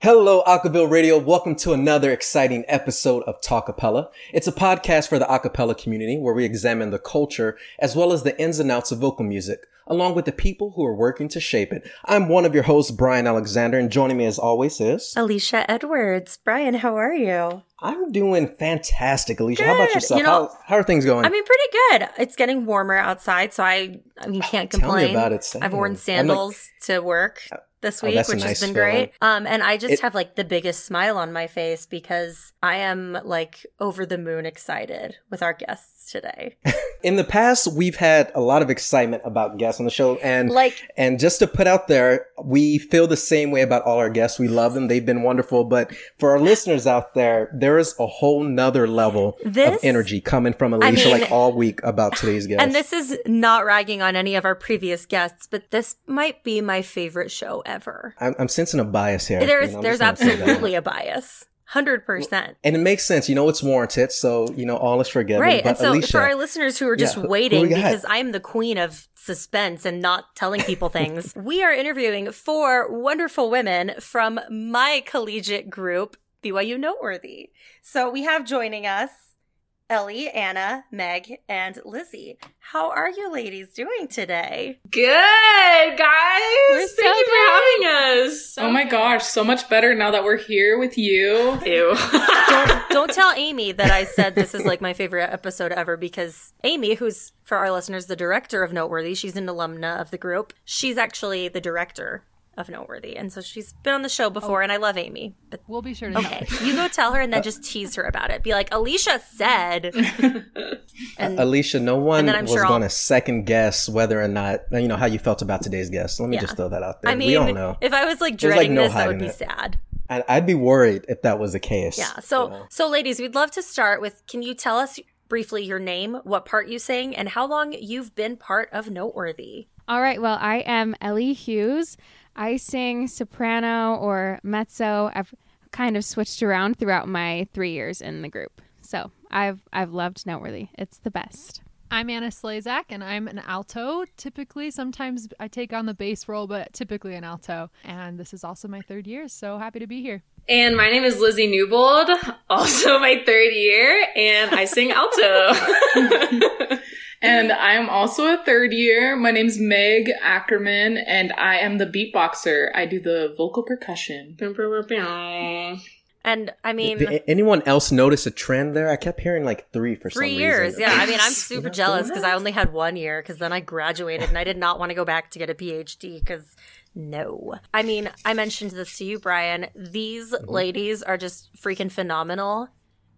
Hello, Acapella Radio. Welcome to another exciting episode of Talkapella. It's a podcast for the acapella community where we examine the culture as well as the ins and outs of vocal music, along with the people who are working to shape it. I'm one of your hosts, Brian Alexander, and joining me as always is Alicia Edwards. Brian, how are you? I'm doing fantastic, Alicia. How about yourself? You know, how, how are things going? I mean, pretty good. It's getting warmer outside, so I, I mean, can't Tell me complain. about it, Sam. I've worn I'm like- sandals to work uh, this Oh, week, a which nice has been feeling. great. Um, and I just It- have like the biggest smile on my face because I am like over the moon excited with our guests today. In the past, we've had a lot of excitement about guests on the show, and Like, And just to put out there, we feel the same way about all our guests. We love them. They've been wonderful. But for our listeners out there, there is a whole nother level This- of energy coming from Alicia mean- like all week about today's guest. and this is not ragging on any of our previous guests, but this might be my favorite show ever. I'm, I'm sensing a bias here. There's, you know, there's just gonna say that. absolutely a bias. 100%. And it makes sense. You know, it's warranted. So, you know, all is forgiven. Right. But And so Alicia, for our listeners who are just Yeah, waiting because I'm the queen of suspense and not telling people things, we are interviewing four wonderful women from my collegiate group, BYU Noteworthy. So we have joining us Ellie, Anna, Meg, and Lizzie. How are you ladies doing today? Good, guys. We're Thank so you good. for having us. oh my gosh, so much better now that we're here with you. Ew. Don't, don't tell Amy that I said this is like my favorite episode ever because Amy, who's for our listeners the director of Noteworthy, she's an alumna of the group. She's actually the director of Noteworthy, and so she's been on the show before. Oh. And I love Amy, but We'll be sure to okay, you go tell her and then just tease her about it. Be like, Alicia said, and Alicia, no one And then I'm was sure going to second guess whether or not, you know, how you felt about today's guest. Let me Yeah. just throw that out there. I we all mean, know. if I was like There's, like, no this, that would be it. sad. I, I'd be worried if that was the case. Yeah. So, you know. so ladies, we'd love to start with. Can you tell us briefly your name, what part you sing, and how long you've been part of Noteworthy? All right. Well, I am Ellie Hughes. I sing soprano or mezzo. I've kind of switched around throughout my three years in the group. So I've I've loved Noteworthy. It's the best. I'm Anna Slazak, and I'm an alto. Typically, sometimes I take on the bass role, but typically an alto. And this is also my third year, so happy to be here. and my name is Lizzie Newbold, also my third year, and I sing alto. And I'm also a third year. My name's Meg Ackerman, and I am the beatboxer. I do the vocal percussion. And I mean, Did anyone else notice a trend there? I kept hearing like three for three some years. reason. Yeah. I mean, I'm super jealous because I only had one year because then I graduated and I did not want to go back to get a PhD because no. I mean, I mentioned this to you, Brian. These Mm-hmm. ladies are just freaking phenomenal.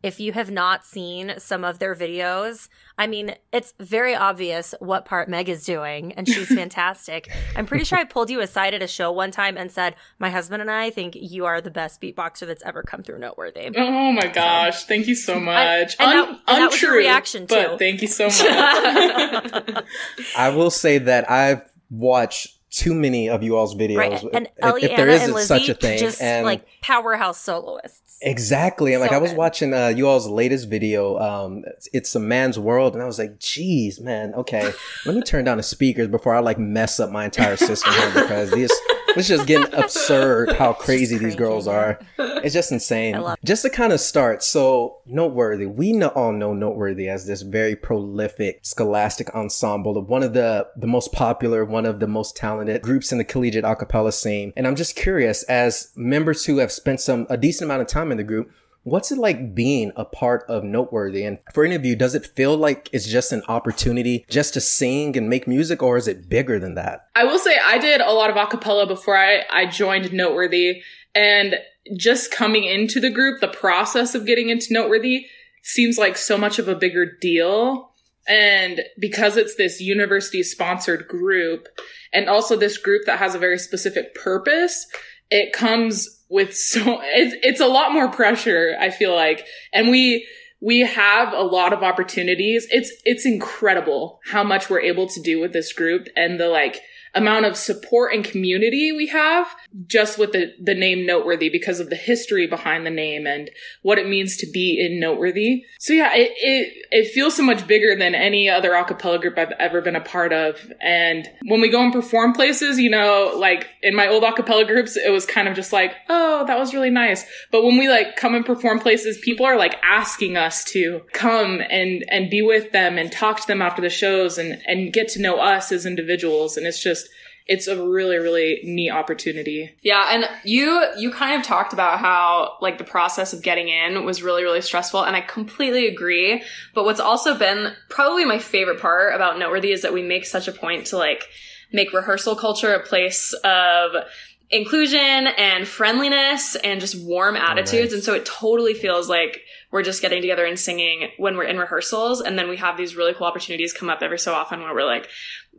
If you have not seen some of their videos, I mean, it's very obvious what part Meg is doing, and she's fantastic. I'm pretty sure I pulled you aside at a show one time and said, My husband and I think you are the best beatboxer that's ever come through Noteworthy. Oh my gosh, thank you so much. and that- Un- and that was your untrue, reaction, too. But thank you so much. I will say that I've watched too many of you all's videos. Right. And if, if there Anna, and Lizzie, such a thing, just and like powerhouse soloists. exactly, and like So I was good. watching uh, you all's latest video. Um, it's, it's a man's world, and I was like, "Geez, man, okay, let me turn down the speakers before I like mess up my entire system here because these." It's just getting absurd how crazy these girls are. It's just insane. Just to kind of start, so noteworthy. We know, all know noteworthy as this very prolific scholastic ensemble of one of the the most popular, one of the most talented groups in the collegiate a cappella scene. And I'm just curious, as members who have spent some a decent amount of time in the group, what's it like being a part of noteworthy? And for any of you, does it feel like it's just an opportunity just to sing and make music, or is it bigger than that? I will say I did a lot of acapella before I, I joined Noteworthy. And just coming into the group, the process of getting into Noteworthy seems like so much of a bigger deal. And because it's this university sponsored group and also this group that has a very specific purpose, it comes with so, it's, it's a lot more pressure, I feel like. And we, we have a lot of opportunities. It's, it's incredible how much we're able to do with this group and the like amount of support and community we have just with the, the name Noteworthy because of the history behind the name and what it means to be in Noteworthy. So yeah, it, it, it feels so much bigger than any other acapella group I've ever been a part of. And when we go and perform places, you know, like in my old acapella groups, it was kind of just like, oh, that was really nice. But when we like come and perform places, people are like asking us to come and, and be with them and talk to them after the shows and, and get to know us as individuals. And it's just, it's a really really neat opportunity. Yeah and you you kind of talked about how like the process of getting in was really really stressful and i completely agree. But what's also been probably my favorite part about noteworthy is that we make such a point to like make rehearsal culture a place of inclusion and friendliness and just warm attitudes nice. and so it totally feels like we're just getting together and singing when we're in rehearsals. And then we have these really cool opportunities come up every so often where we're like,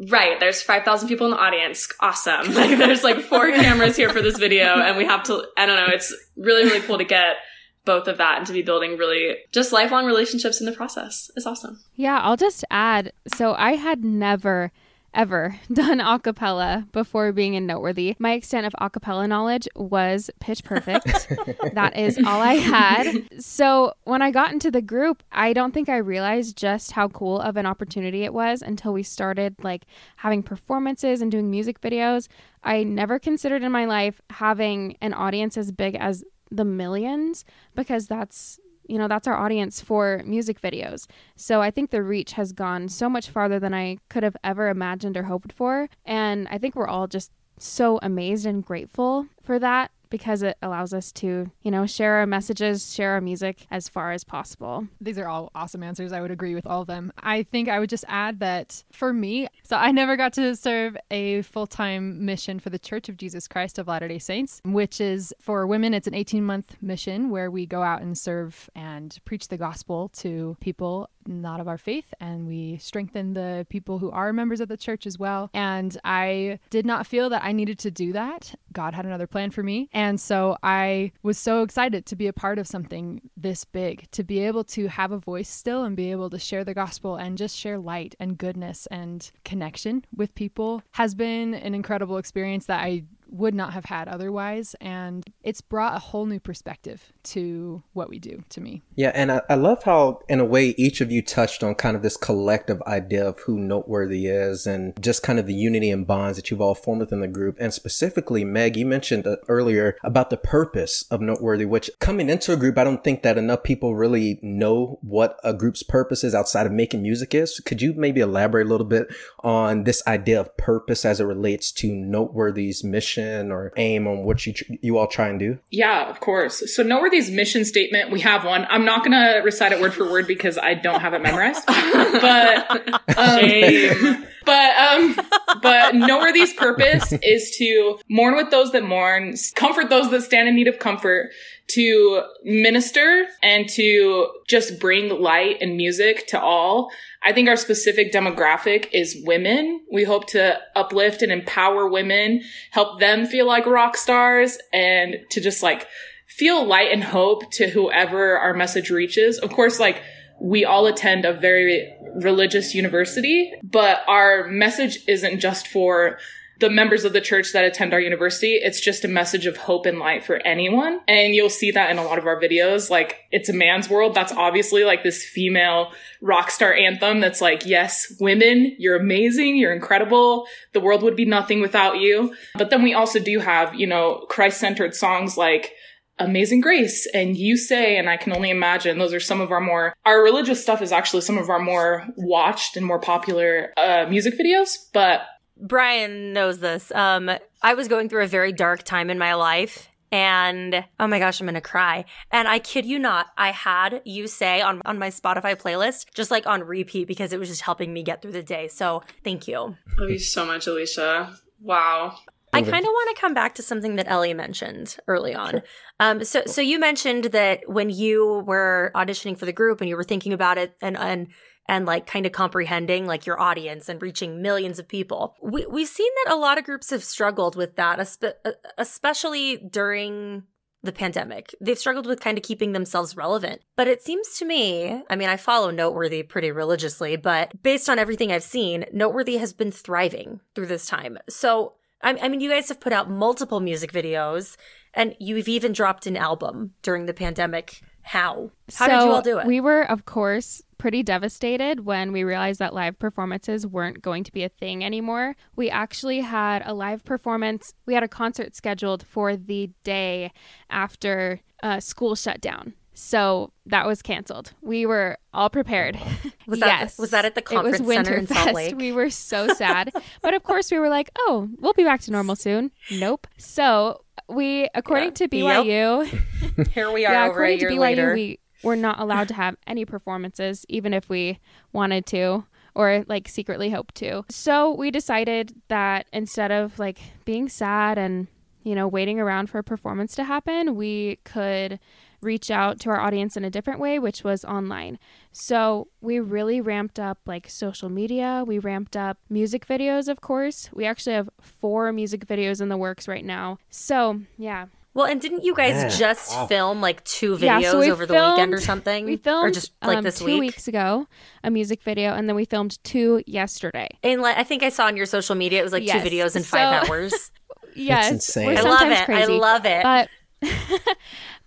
right, there's 5,000 people in the audience. Awesome. Like there's like four cameras here for this video and we have to, I don't know, it's really, really cool to get both of that and to be building really just lifelong relationships in the process. It's awesome. Yeah, I'll just add so I had never ever done a cappella before being in Noteworthy. My extent of a cappella knowledge was pitch perfect. that is all I had. So when I got into the group, I don't think I realized just how cool of an opportunity it was until we started like having performances and doing music videos. I never considered in my life having an audience as big as the millions because that's you know, that's our audience for music videos. So I think the reach has gone so much farther than I could have ever imagined or hoped for. And I think we're all just so amazed and grateful for that because it allows us to, you know, share our messages, share our music as far as possible. These are all awesome answers. I would agree with all of them. I think I would just add that for me, so I never got to serve a full time mission for the Church of Jesus Christ of Latter day Saints, which is for women, it's an 18 month mission where we go out and serve and preach the gospel to people not of our faith and we strengthen the people who are members of the church as well. And I did not feel that I needed to do that. God had another plan for me. So I was so excited to be a part of something this big, to be able to have a voice still and be able to share the gospel and just share light and goodness and connection with people has been an incredible experience that I would not have had otherwise. And it's brought a whole new perspective to what we do to me. Yeah, and I, I, love how, in a way, each of you touched on kind of this collective idea of who Noteworthy is and just kind of the unity and bonds that you've all formed within the group. And specifically, Meg, you mentioned uh, earlier about the purpose of Noteworthy, which coming into a group, I don't think that enough people really know what a group's purpose is outside of making music is. Could you maybe elaborate a little bit on this idea of purpose as it relates to Noteworthy's mission or aim on what you, you all try and do? Yeah, of course. So Noteworthy Noteworthy's mission statement, we have one. I'm not going to recite it word for word because I don't have it memorized. but um, shame. But um, but Noteworthy's purpose is to mourn with those that mourn, comfort those that stand in need of comfort, to minister and to just bring light and music to all. I think our specific demographic is women. We hope to uplift and empower women, help them feel like rock stars and to just like feel light and hope to whoever our message reaches. Of course, like we all attend a very religious university, but our message isn't just for the members of the church that attend our university. It's just a message of hope and light for anyone. And you'll see that in a lot of our videos. Like, it's a man's world. That's obviously like this female rock star anthem that's like, yes, women, you're amazing. You're incredible. The world would be nothing without you. But then we also do have, you know, Christ centered songs like, Amazing Grace and You Say, and I can only imagine those are some of our more, our religious stuff is actually some of our more watched and more popular uh, music videos, but. Brian knows this. Um, I was going through a very dark time in my life. And oh my gosh, I'm gonna cry. And I kid you not, I had you say on, on my Spotify playlist, just like on repeat because it was just helping me get through the day. So thank you. Love you so much, Alicia. Wow. I kind of want to come back to something that Ellie mentioned early on. Sure. Um, so, so you mentioned that when you were auditioning for the group and you were thinking about it and and and like kind of comprehending like your audience and reaching millions of people. We we've seen that a lot of groups have struggled with that, uh, especially during the pandemic. They've struggled with kind of keeping themselves relevant. But it seems to me, I mean, I follow Noteworthy pretty religiously, but based on everything I've seen, Noteworthy has been thriving through this time. So, I, I mean, you guys have put out multiple music videos and you've even dropped an album during the pandemic. How? How so did you all do it? We were, of course, pretty devastated when we realized that live performances weren't going to be a thing anymore. We actually had a live performance, we had a concert scheduled for the day after uh, school shut down. So that was canceled. We were all prepared. Was that yes. was that at the it conference was center in Salt. Lake? We were so sad. but of course we were like, "Oh, we'll be back to normal soon." Nope. So, we according to Yep. BYU, Here we are yeah, according to BYU, later. we were not allowed to have any performances, even if we wanted to or like secretly hoped to. So we decided that instead of like being sad and you know waiting around for a performance to happen, we could reach out to our audience in a different way, which was online. So we really ramped up like social media. We ramped up music videos, of course. We actually have four music videos in the works right now. So yeah, well, and didn't you guys Man, just wow. film like two videos Yeah, so we over the weekend or something? We filmed or just like um, this two week? weeks ago a music video, and then we filmed two yesterday. And like, I think I saw on your social media it was like Yes. two videos in five So- hours. Yes, insane. I love it. crazy, I love it. but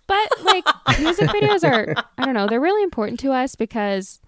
but like music videos are I don't know they're really important to us because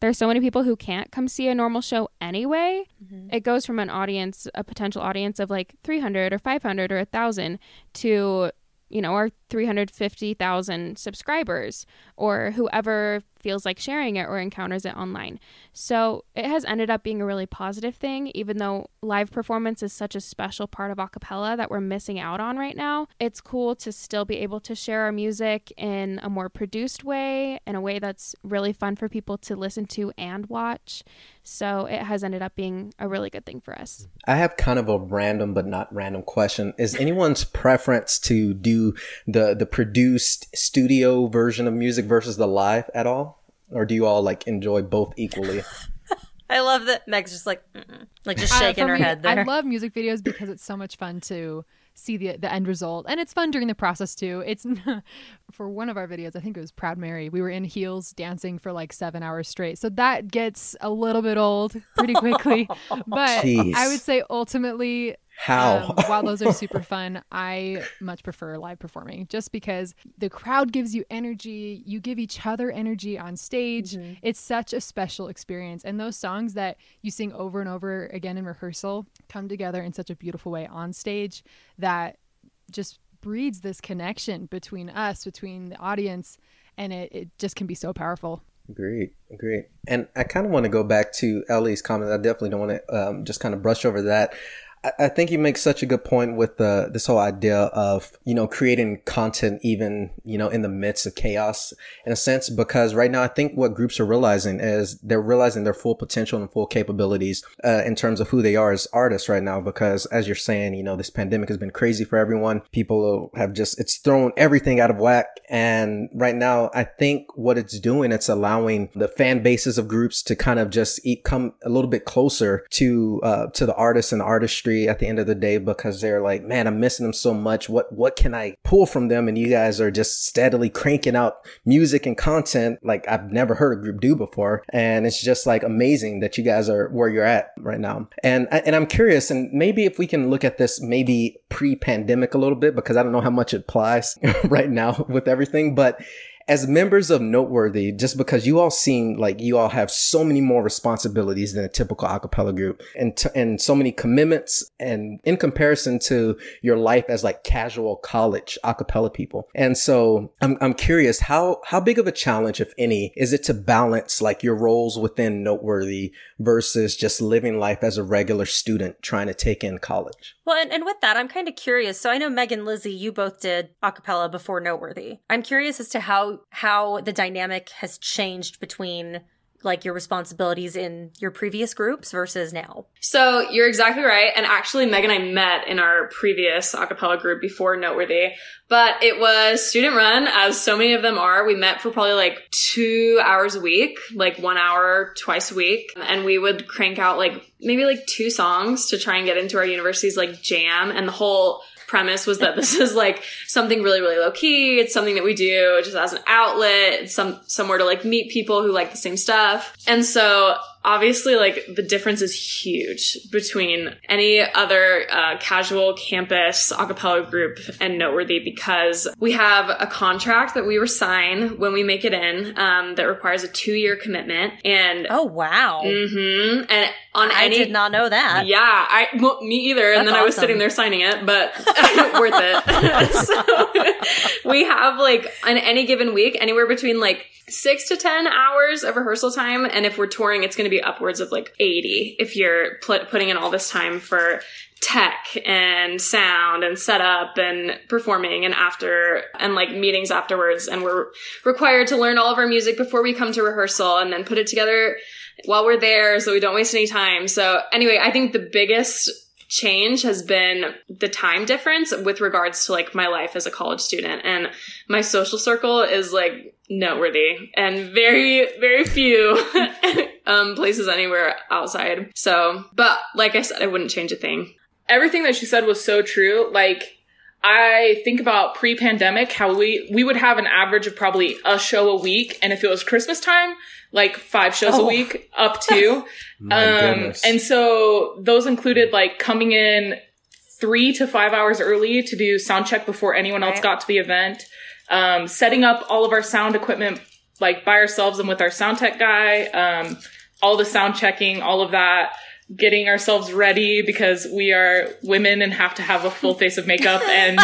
there's so many people who can't come see a normal show anyway. Mm-hmm. It goes from an audience, a potential audience of like 300 or 500 or 1,000 to, you know, our 350,000 subscribers or whoever feels like sharing it or encounters it online. So it has ended up being a really positive thing, even though live performance is such a special part of a cappella that we're missing out on right now. It's cool to still be able to share our music in a more produced way, in a way that's really fun for people to listen to and watch. So it has ended up being a really good thing for us. I have kind of a random but not random question. Is anyone's preference to do the the produced studio version of music versus the live at all? Or do you all like enjoy both equally? I love that Meg's just like, mm-mm. like just Uh, shaking for her me, head there. I love music videos because it's so much fun to see the the end result, and it's fun during the process too. It's for one of our videos, I think it was Proud Mary. We were in heels dancing for like seven hours straight, so that gets a little bit old pretty quickly. but Jeez. I would say ultimately. How? Um, while those are super fun, I much prefer live performing just because the crowd gives you energy. You give each other energy on stage. Mm-hmm. It's such a special experience. And those songs that you sing over and over again in rehearsal come together in such a beautiful way on stage that just breeds this connection between us, between the audience, and it, it just can be so powerful. Great, great. And I kind of want to go back to Ellie's comment. I definitely don't want to um, just kind of brush over that. I, think you make such a good point with the this whole idea of you know creating content even you know in the midst of chaos in a sense because right now I think what groups are realizing is they're realizing their full potential and full capabilities uh, in terms of who they are as artists right now because as you're saying you know this pandemic has been crazy for everyone. People have just it's thrown everything out of whack. And right now I think what it's doing it's allowing the fan bases of groups to kind of just eat, come a little bit closer to uh, to the artists and the artistry at the end of the day because they're like man I'm missing them so much. What what can I pull from them? And you guys are just steadily cranking out music and content like I've never heard a group do before. And it's just like amazing that you guys are where you're at right now. And and I'm curious and maybe if we can look at this maybe pre-pandemic a little bit because I don't know how much it applies right now with everything but as members of Noteworthy, just because you all seem like you all have so many more responsibilities than a typical acapella group and, t- and so many commitments and in comparison to your life as like casual college acapella people. And so I'm, I'm curious, how, how big of a challenge, if any, is it to balance like your roles within Noteworthy versus just living life as a regular student trying to take in college? Well, and, and with that, I'm kind of curious. So I know Meg and Lizzie, you both did acapella before Noteworthy. I'm curious as to how how the dynamic has changed between like your responsibilities in your previous groups versus now. So you're exactly right. And actually, Meg and I met in our previous acapella group before Noteworthy, but it was student run, as so many of them are. We met for probably like two hours a week, like one hour twice a week. And we would crank out like maybe like two songs to try and get into our university's like jam. And the whole premise was that this is like something really, really low key. It's something that we do just as an outlet, some somewhere to like meet people who like the same stuff. And so obviously like the difference is huge between any other uh, casual campus a acapella group and noteworthy because we have a contract that we sign when we make it in um, that requires a two-year commitment and Oh wow. mm-hmm, and on I any did not know that. yeah, I well, me either. And That's then I was sitting there signing it, but worth it. so we have like on any given week, anywhere between like six to ten hours of rehearsal time, and if we're touring, it's going to be upwards of like eighty. If you're put, putting in all this time for tech and sound and setup and performing and after and like meetings afterwards and we're required to learn all of our music before we come to rehearsal and then put it together while we're there so we don't waste any time. So anyway, I think the biggest change has been the time difference with regards to like my life as a college student and my social circle is like noteworthy and very very few um places anywhere outside so but like i said i wouldn't change a thing everything that she said was so true. Like, I think about pre-pandemic how we we would have an average of probably a show a week, and if it was Christmas time, like five shows a Oh. week, up to. My um, goodness. and so those included like coming in three to five hours early to do sound check before anyone else Right. got to the event, um, setting up all of our sound equipment like by ourselves and with our sound tech guy, um, all the sound checking, all of that, getting ourselves ready because we are women and have to have a full face of makeup and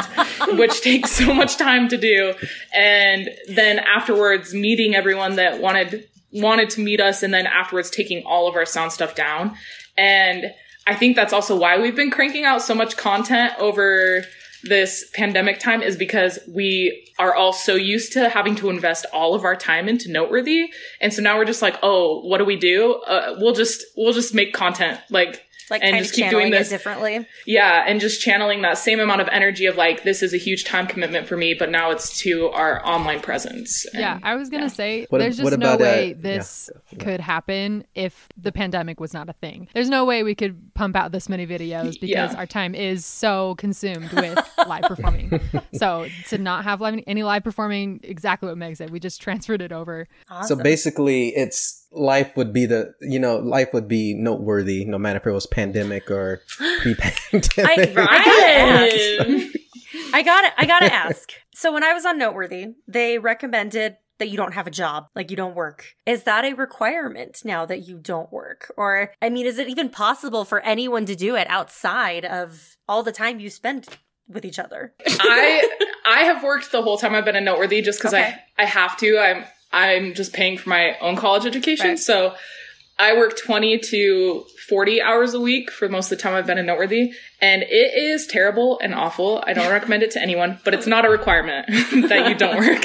which takes so much time to do. And then afterwards meeting everyone that wanted wanted to meet us and then afterwards taking all of our sound stuff down. And I think that's also why we've been cranking out so much content over this pandemic time is because we are all so used to having to invest all of our time into noteworthy. And so now we're just like oh what do we do? Uh, we'll just we'll just make content. Like Like and kind just of keep doing channeling this differently. yeah and just channeling that same amount of energy of like this is a huge time commitment for me but now it's to our online presence Yeah, I was gonna yeah. say What- there's just no about, uh, way yeah, this yeah. could happen if the pandemic was not a thing. There's no way we could pump out this many videos because Yeah. our time is so consumed with live performing. So to not have live, any live performing, exactly what Meg said, we just transferred it over. So basically, it's life would be the you know life would be noteworthy no matter if it was pandemic or pre-pandemic. I- Brian! I got to I got to ask. So when I was on Noteworthy, they recommended that you don't have a job, like you don't work. Is that a requirement now that you don't work? Or I mean, is it even possible for anyone to do it outside of all the time you spend with each other? I I have worked the whole time I've been in Noteworthy just because Okay. I I have to. I'm I'm just paying for my own college education, Right. so I work twenty to forty hours a week for most of the time I've been in Noteworthy, and it is terrible and awful. I don't recommend it to anyone, but it's not a requirement that you don't work.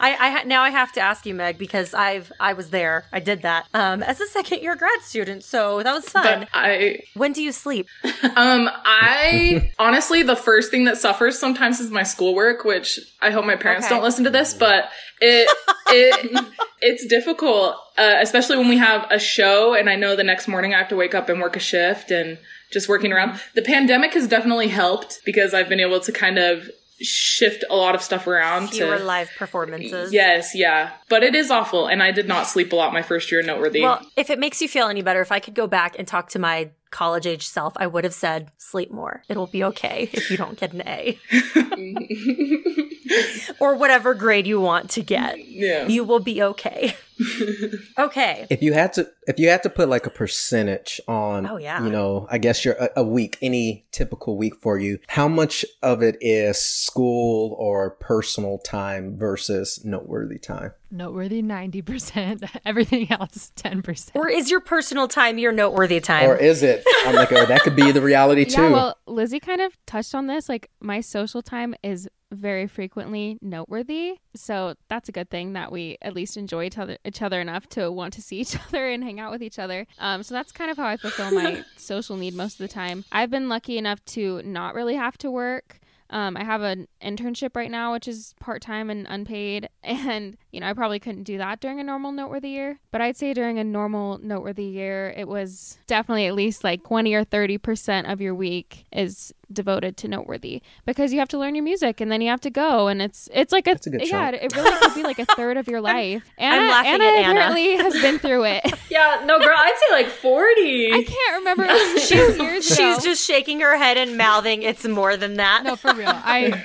I, I ha- now I have to ask you, Meg, because I've I was there. I did that um, as a second year grad student, so that was fun. but I when do you sleep? Um, I honestly, the first thing that suffers sometimes is my schoolwork, which I hope my parents Okay. don't listen to this, but it, it, it's difficult, uh, especially when we have a show and I know the next morning I have to wake up and work a shift and just working around. The pandemic has definitely helped because I've been able to kind of shift a lot of stuff around Fewer to, live performances. Yes, yeah. But it is awful. And I did not sleep a lot my first year Noteworthy. Well, if it makes you feel any better, if I could go back and talk to my college age self, I would have said, sleep more. It'll be okay if you don't get an A. or whatever grade you want to get. yeah. You will be okay. okay. If you had to, if you had to put like a percentage on, Oh, yeah. you know, I guess you're a, a week, any typical week for you, how much of it is school or personal time versus noteworthy time? Noteworthy 90%, everything else 10%. Or is your personal time your noteworthy time? Or is it? I'm like, oh, that could be the reality too. Yeah, well, Lizzie kind of touched on this. Like, my social time is very frequently noteworthy. So that's a good thing that we at least enjoy each other, each other enough to want to see each other and hang out with each other. Um, so that's kind of how I fulfill my social need most of the time. I've been lucky enough to not really have to work. Um, I have an internship right now, which is part time and unpaid. And, you know, I probably couldn't do that during a normal noteworthy year. But I'd say during a normal noteworthy year, it was definitely at least like 20 or 30% of your week is devoted to noteworthy because you have to learn your music and then you have to go and it's it's like a, That's a good yeah chunk. it really could be like a third of your life Anna, laughing Anna at Anna. apparently has been through it Yeah, no, girl, I'd say like 40. I can't remember it was she's years ago. She's just shaking her head and mouthing, it's more than that. No, for real. I.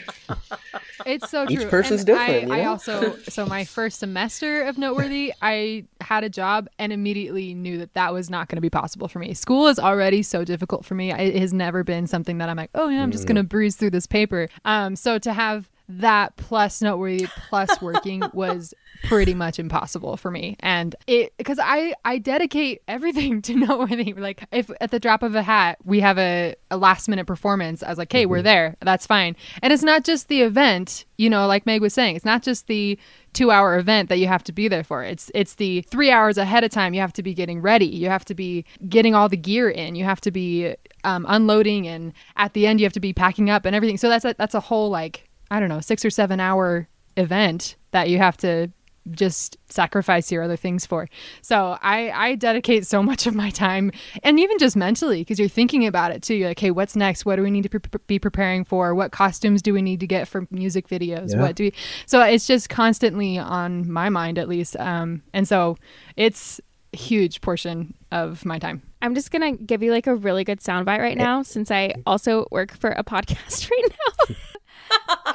It's so Each true. person's And different, I, you I also so my first semester of noteworthy, I had a job and immediately knew that that was not going to be possible for me. School is already so difficult for me. It has never been something that I'm like, oh yeah, I'm just going to breeze through this paper. Um, so to have that plus noteworthy plus working was pretty much impossible for me. And it because i i dedicate everything to noteworthy. Like if at the drop of a hat we have a, a last minute performance i was like hey we're there. That's fine. And it's not just the event you know like meg was saying it's not just the two hour event that you have to be there for. It's it's the three hours ahead of time you have to be getting ready. You have to be getting all the gear in. You have to be um, unloading and at the end you have to be packing up and everything. So that's a, that's a whole like I don't know, six or seven hour event that you have to just sacrifice your other things for. So I, I dedicate so much of my time and even just mentally because you're thinking about it too. You're like, hey, what's next? What do we need to pre- be preparing for? What costumes do we need to get for music videos? Yeah. What do we? So it's just constantly on my mind at least. Um, and so it's a huge portion of my time. I'm just gonna give you like a really good soundbite right now since I also work for a podcast right now.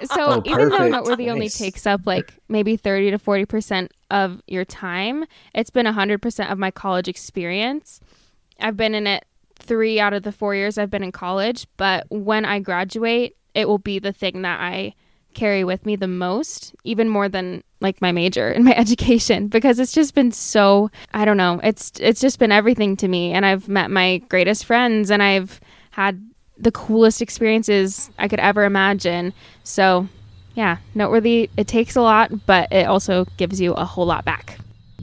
so Oh, even though. Noteworthy only Nice. takes up like maybe 30 to 40 percent of your time, it's been 100 percent of my college experience. I've been in it three out of the four years I've been in college, but when I graduate, it will be the thing that I carry with me the most, even more than like my major in my education because it's just been so I don't know, it's it's just been everything to me and I've met my greatest friends and I've had the coolest experiences I could ever imagine. So, yeah, noteworthy it takes a lot, but it also gives you a whole lot back.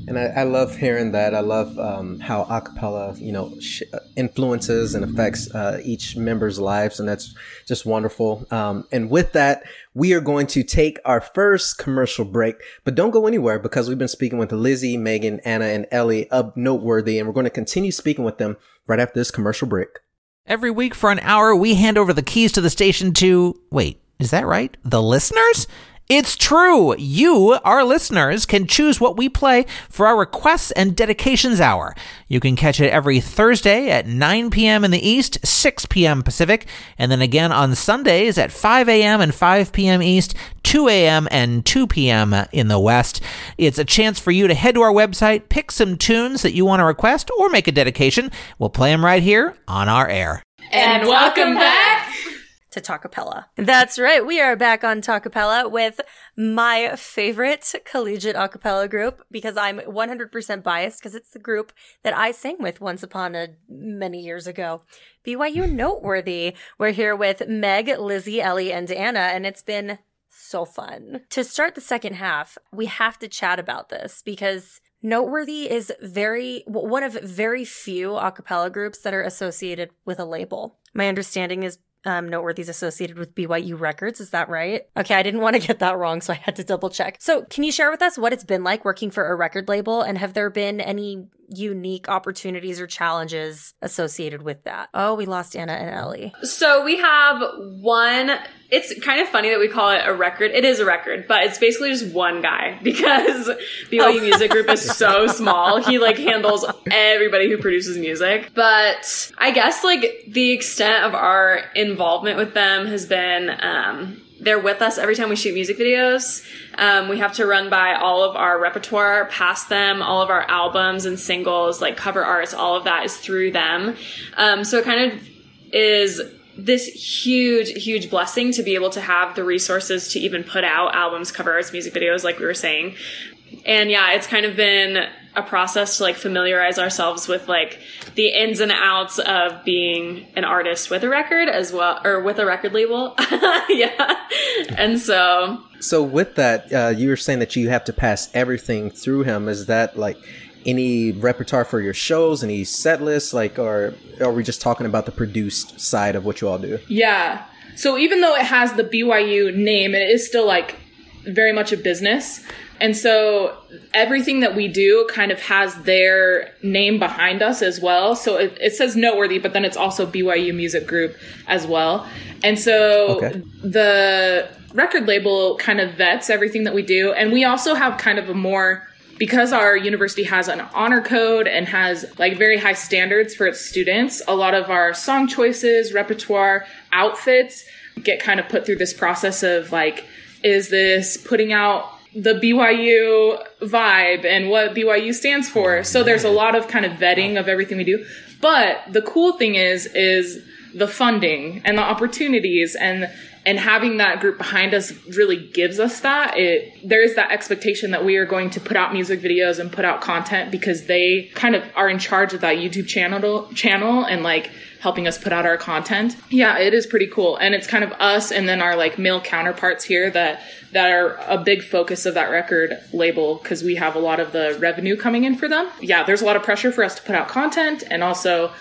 And I, I love hearing that. I love um, how acapella, you know, sh- influences and affects uh, each member's lives, and that's just wonderful. Um, and with that, we are going to take our first commercial break, but don't go anywhere because we've been speaking with Lizzie, Megan, Anna, and Ellie of Noteworthy, and we're going to continue speaking with them right after this commercial break. Every week for an hour, we hand over the keys to the station to. Wait, is that right? The listeners? It's true. You, our listeners, can choose what we play for our requests and dedications hour. You can catch it every Thursday at 9 p.m. in the East, 6 p.m. Pacific, and then again on Sundays at 5 a.m. and 5 p.m. East, 2 a.m. and 2 p.m. in the West. It's a chance for you to head to our website, pick some tunes that you want to request, or make a dedication. We'll play them right here on our air. And welcome back. To Talkapella. That's right. We are back on Talkapella with my favorite collegiate a cappella group because I'm 100% biased because it's the group that I sang with once upon a many years ago. BYU Noteworthy. We're here with Meg, Lizzie, Ellie, and Anna, and it's been so fun. To start the second half, we have to chat about this because Noteworthy is very one of very few a cappella groups that are associated with a label. My understanding is um, Noteworthy is associated with BYU Records. Is that right? Okay, I didn't want to get that wrong, so I had to double check. So, can you share with us what it's been like working for a record label, and have there been any unique opportunities or challenges associated with that? Oh, we lost Anna and Ellie. So we have one. It's kind of funny that we call it a record. It is a record, but it's basically just one guy because BYU Music Group is so small. He like handles everybody who produces music. But I guess like the extent of our involvement with them has been um, they're with us every time we shoot music videos. Um, we have to run by all of our repertoire past them, all of our albums and singles, like cover arts, all of that is through them. Um, so it kind of is this huge, huge blessing to be able to have the resources to even put out albums, cover arts, music videos, like we were saying. And yeah, it's kind of been a process to like familiarize ourselves with like the ins and outs of being an artist with a record as well, or with a record label. yeah. And so So with that, uh, you were saying that you have to pass everything through him. Is that like any repertoire for your shows, any set lists, like, or are we just talking about the produced side of what you all do? Yeah. So even though it has the BYU name, it is still like very much a business. And so everything that we do kind of has their name behind us as well. So it, it says noteworthy, but then it's also BYU Music Group as well. And so Okay. the record label kind of vets everything that we do. And we also have kind of a more because our university has an honor code and has like very high standards for its students, a lot of our song choices, repertoire, outfits get kind of put through this process of like, is this putting out the BYU vibe and what BYU stands for? So there's a lot of kind of vetting of everything we do. But the cool thing is, is the funding and the opportunities and and having that group behind us really gives us that it there is that expectation that we are going to put out music videos and put out content because they kind of are in charge of that YouTube channel channel and like helping us put out our content. Yeah, it is pretty cool. And it's kind of us and then our like male counterparts here that that are a big focus of that record label because we have a lot of the revenue coming in for them. Yeah, there's a lot of pressure for us to put out content and also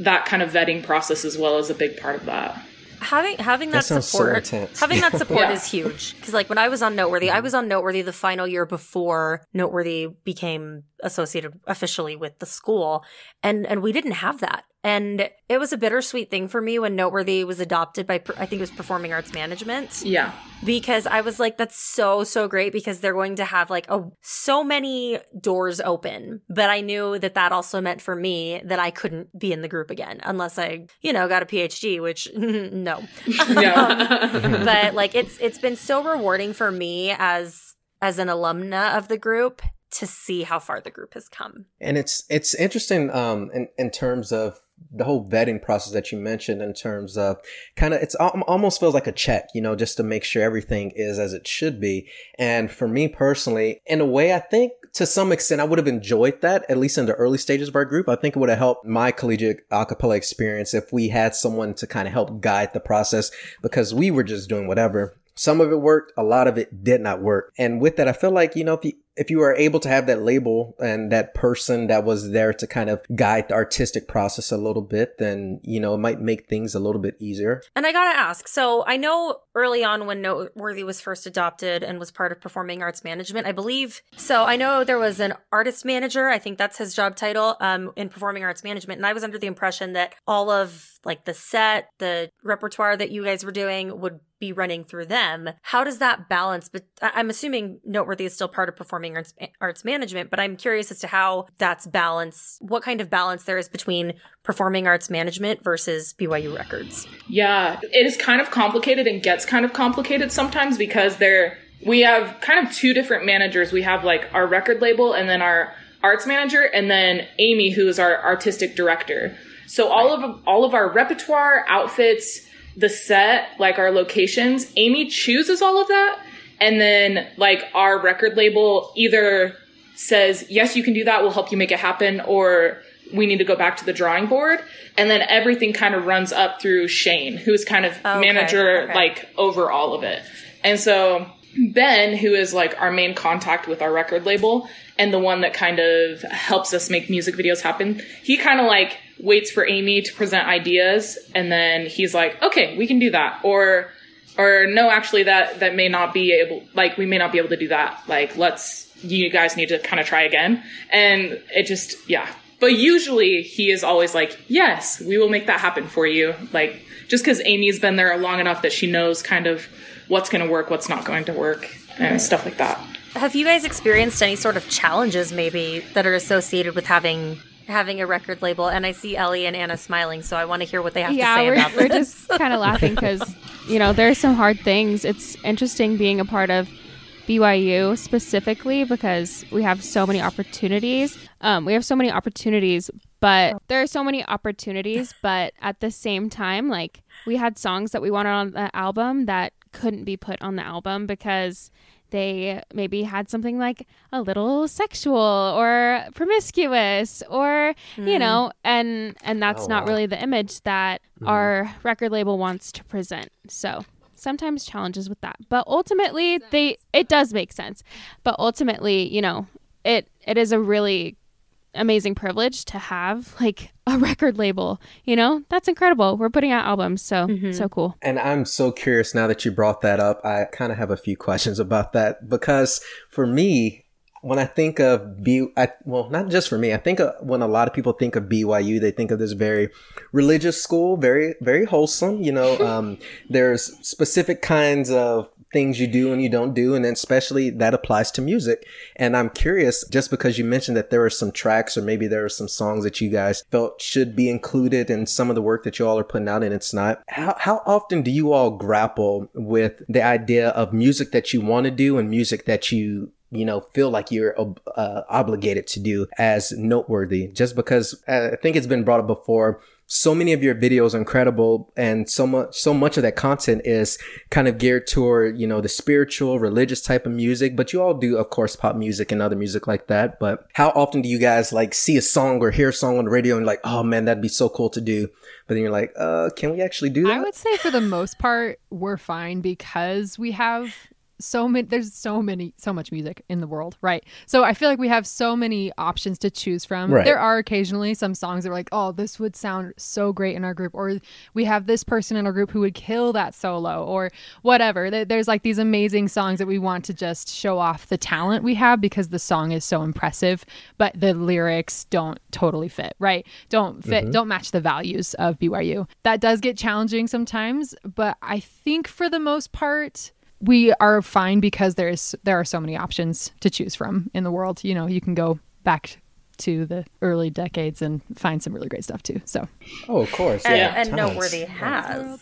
that kind of vetting process as well is a big part of that. having having that, That sounds so support having that support Yeah. is huge because like when i was on noteworthy i was on noteworthy the final year before noteworthy became associated officially with the school and and we didn't have that and it was a bittersweet thing for me when noteworthy was adopted by i think it was performing arts management Yeah. because I was like, that's so, so great because they're going to have like a, so many doors open. But I knew that that also meant for me that I couldn't be in the group again unless I, you know, got a PhD, which no. Yeah. Um, but like it's it's been so rewarding for me as as an alumna of the group to see how far the group has come. And it's it's interesting um in, in terms of the whole vetting process that you mentioned in terms of kind of it's almost feels like a check, you know, just to make sure everything is as it should be. And for me personally, in a way, I think to some extent I would have enjoyed that at least in the early stages of our group. I think it would have helped my collegiate a cappella experience if we had someone to kind of help guide the process because we were just doing whatever. Some of it worked, a lot of it did not work. And with that, I feel like, you know, if you, if you are able to have that label and that person that was there to kind of guide the artistic process a little bit, then, you know, it might make things a little bit easier. And I gotta ask, so I know early on when Noteworthy was first adopted and was part of performing arts management, I believe. So I know there was an artist manager, I think that's his job title, um, in performing arts management. And I was under the impression that all of like the set, the repertoire that you guys were doing would be running through them. How does that balance? But I'm assuming Noteworthy is still part of performing arts, arts management, but I'm curious as to how that's balanced, what kind of balance there is between performing arts management versus BYU records. Yeah, it is kind of complicated and gets kind of complicated sometimes because there we have kind of two different managers. We have like our record label and then our arts manager and then Amy who is our artistic director. So all of all of our repertoire, outfits, the set, like our locations, Amy chooses all of that and then like our record label either says, "Yes, you can do that. We'll help you make it happen," or we need to go back to the drawing board. And then everything kind of runs up through Shane, who's kind of oh, Okay, manager, okay. like over all of it. And so Ben, who is like our main contact with our record label and the one that kind of helps us make music videos happen, he kind of like waits for Amy to present ideas and then he's like, okay, we can do that. Or, or no, actually that, that may not be able, like we may not be able to do that. Like let's, you guys need to kind of try again. And it just, yeah. But usually he is always like, yes, we will make that happen for you. Like, just because Amy's been there long enough that she knows kind of what's going to work, what's not going to work, and stuff like that. Have you guys experienced any sort of challenges maybe that are associated with having having a record label? And I see Ellie and Anna smiling, so I want to hear what they have yeah, to say we're, about we're this. just kind of laughing because you know there are some hard things. It's interesting being a part of BYU specifically because we have so many opportunities. Um, we have so many opportunities, but there are so many opportunities. But at the same time, like we had songs that we wanted on the album that couldn't be put on the album because they maybe had something like a little sexual or promiscuous or you hmm. know and and that's Oh, not wow. really the image that mm-hmm. our record label wants to present. So sometimes challenges with that. But ultimately they it does make sense. But ultimately you know it it is a really amazing privilege to have like a record label. You know, that's incredible. We're putting out albums, so Mm-hmm. so cool. And I'm so curious now that you brought that up. I kind of have a few questions about that because for me, when I think of B, I, well, not just for me, I think of, when a lot of people think of BYU, they think of this very religious school, very, very wholesome. You know, um, there's specific kinds of things you do and you don't do. And then especially that applies to music. And I'm curious, just because you mentioned that there are some tracks or maybe there are some songs that you guys felt should be included in some of the work that you all are putting out and it's not. How, how often do you all grapple with the idea of music that you want to do and music that you you know, feel like you're uh, obligated to do as noteworthy just because uh, I think it's been brought up before. So many of your videos are incredible and so much, so much of that content is kind of geared toward, you know, the spiritual, religious type of music, but you all do, of course, pop music and other music like that. But how often do you guys like see a song or hear a song on the radio and like, oh man, that'd be so cool to do. But then you're like, uh, can we actually do that? I would say for the most part, we're fine because we have so many there's so many so much music in the world right? So i feel like we have so many options to choose from. Right. there are occasionally some songs that are like oh this would sound so great in our group or we have this person in our group who would kill that solo or whatever. There's like these amazing songs that we want to just show off the talent we have because the song is so impressive but the lyrics don't totally fit right? Don't fit mm-hmm. don't match the values of byu that does get challenging sometimes but i think for the most part we are fine because there's there are so many options to choose from in the world. You know, you can go back to the early decades and find some really great stuff too. So oh, of course. And, yeah. and tons. Noteworthy has. Like,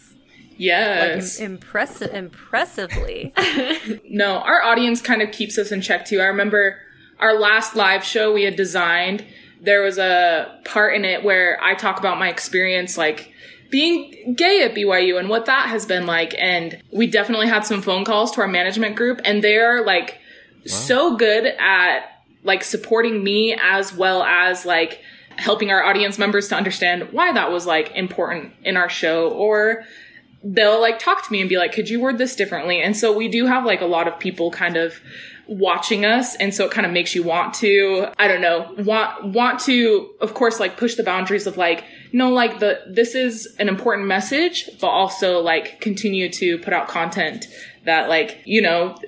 Yes. im- impressive, impressively. no, our audience kind of keeps us in check too. I remember our last live show we had designed, there was a part in it where I talk about my experience like being gay at BYU and what that has been like. And we definitely had some phone calls to our management group and they're like so good at like supporting me as well as like helping our audience members to understand why that was like important in our show or they'll like talk to me and be like, could you word this differently? And so we do have like a lot of people kind of watching us. And so it kind of makes you want to, I don't know, want, want to, of course, like push the boundaries of like, no, like the, this is an important message, but also like continue to put out content that like, you know,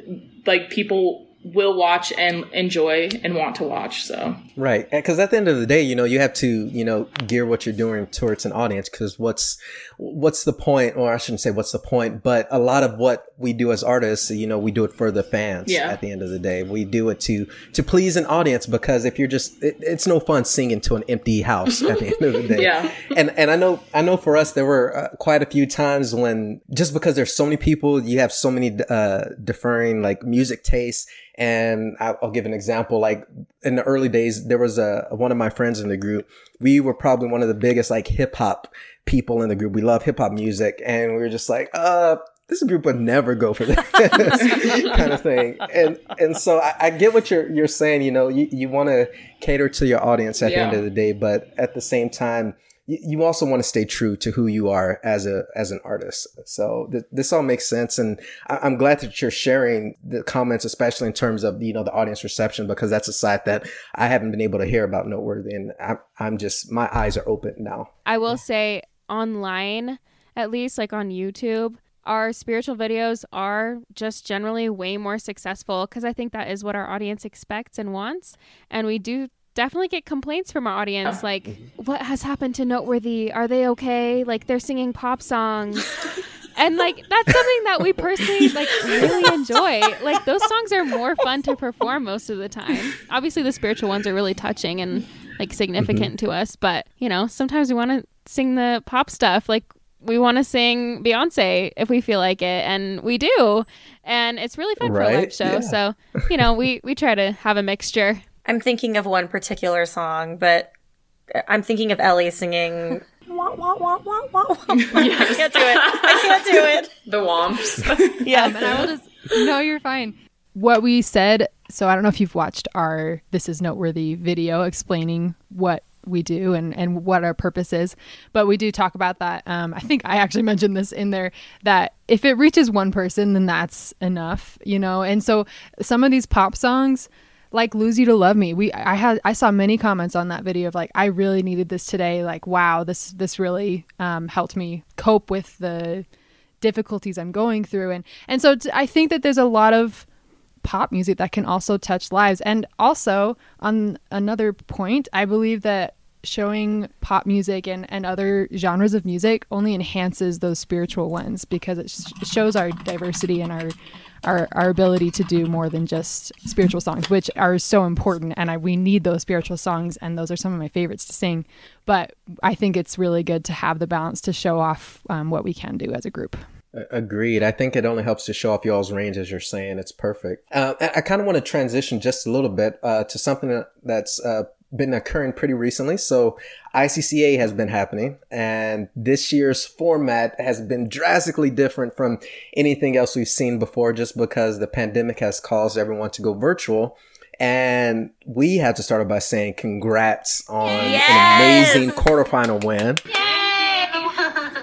like people will watch and enjoy and want to watch. So Right. Because at the end of the day, you know, you have to, you know, gear what you're doing towards an audience. Because what's, what's the point? Or I shouldn't say what's the point, but a lot of what we do as artists, you know, we do it for the fans Yeah. at the end of the day. We do it to, to please an audience because if you're just, it, it's no fun singing to an empty house at the end of the day. Yeah. And, and I know, I know for us, there were uh, quite a few times when just because there's so many people, you have so many, uh, differing like music tastes. And I'll, I'll give an example. Like in the early days, there was a one of my friends in the group. We were probably one of the biggest like hip hop people in the group. We love hip hop music, and we were just like, uh, this group would never go for this kind of thing. And and so I, I get what you're you're saying. You know, you you want to cater to your audience at the end of the day, but at the same time. You also want to stay true to who you are as a as an artist. So th- this all makes sense, and I- I'm glad that you're sharing the comments, especially in terms of you know the audience reception, because that's a side that I haven't been able to hear about noteworthy, and I'm I'm just my eyes are open now. I will say online, at least like on YouTube, our spiritual videos are just generally way more successful because I think that is what our audience expects and wants. And we do definitely get complaints from our audience like, mm-hmm. what has happened to Noteworthy? Are they okay? Like they're singing pop songs. And like that's something that we personally like really enjoy. Like those songs are more fun to perform most of the time. Obviously the spiritual ones are really touching and like significant mm-hmm. to us, but you know, sometimes we want to sing the pop stuff like we want to sing Beyonce if we feel like it, and we do, and it's really fun for a live show. Yeah. So, you know, we we try to have a mixture. I'm thinking of one particular song, but I'm thinking of Ellie singing. Wah, wah, wah, wah, wah, wah. I can't do it. I can't do it. the womps. Yes. and I will just no, you're fine. What we said. So I don't know if you've watched our "This Is Noteworthy" video explaining what we do and and what our purpose is, but we do talk about that. Um, I think I actually mentioned this in there that if it reaches one person, then that's enough, you know. And so some of these pop songs. Like lose you to love me. We i had i saw many comments on that video of like i really needed this today. Like wow this this really um, helped me cope with the difficulties i'm going through. And and so t- i think that there's a lot of pop music that can also touch lives. And also on another point i believe that showing pop music and, and other genres of music only enhances those spiritual ones because it sh- shows our diversity and our our, our ability to do more than just spiritual songs, which are so important. And I, we need those spiritual songs, and those are some of my favorites to sing. But I think it's really good to have the balance to show off um, what we can do as a group. Agreed. I think it only helps to show off y'all's range, as you're saying. It's perfect. Uh, I, kind of want to transition just a little bit uh, to something that's uh, been occurring pretty recently. So ICCA has been happening and this year's format has been drastically different from anything else we've seen before just because the pandemic has caused everyone to go virtual. And we have to start by saying congrats on Yes! an amazing quarterfinal win.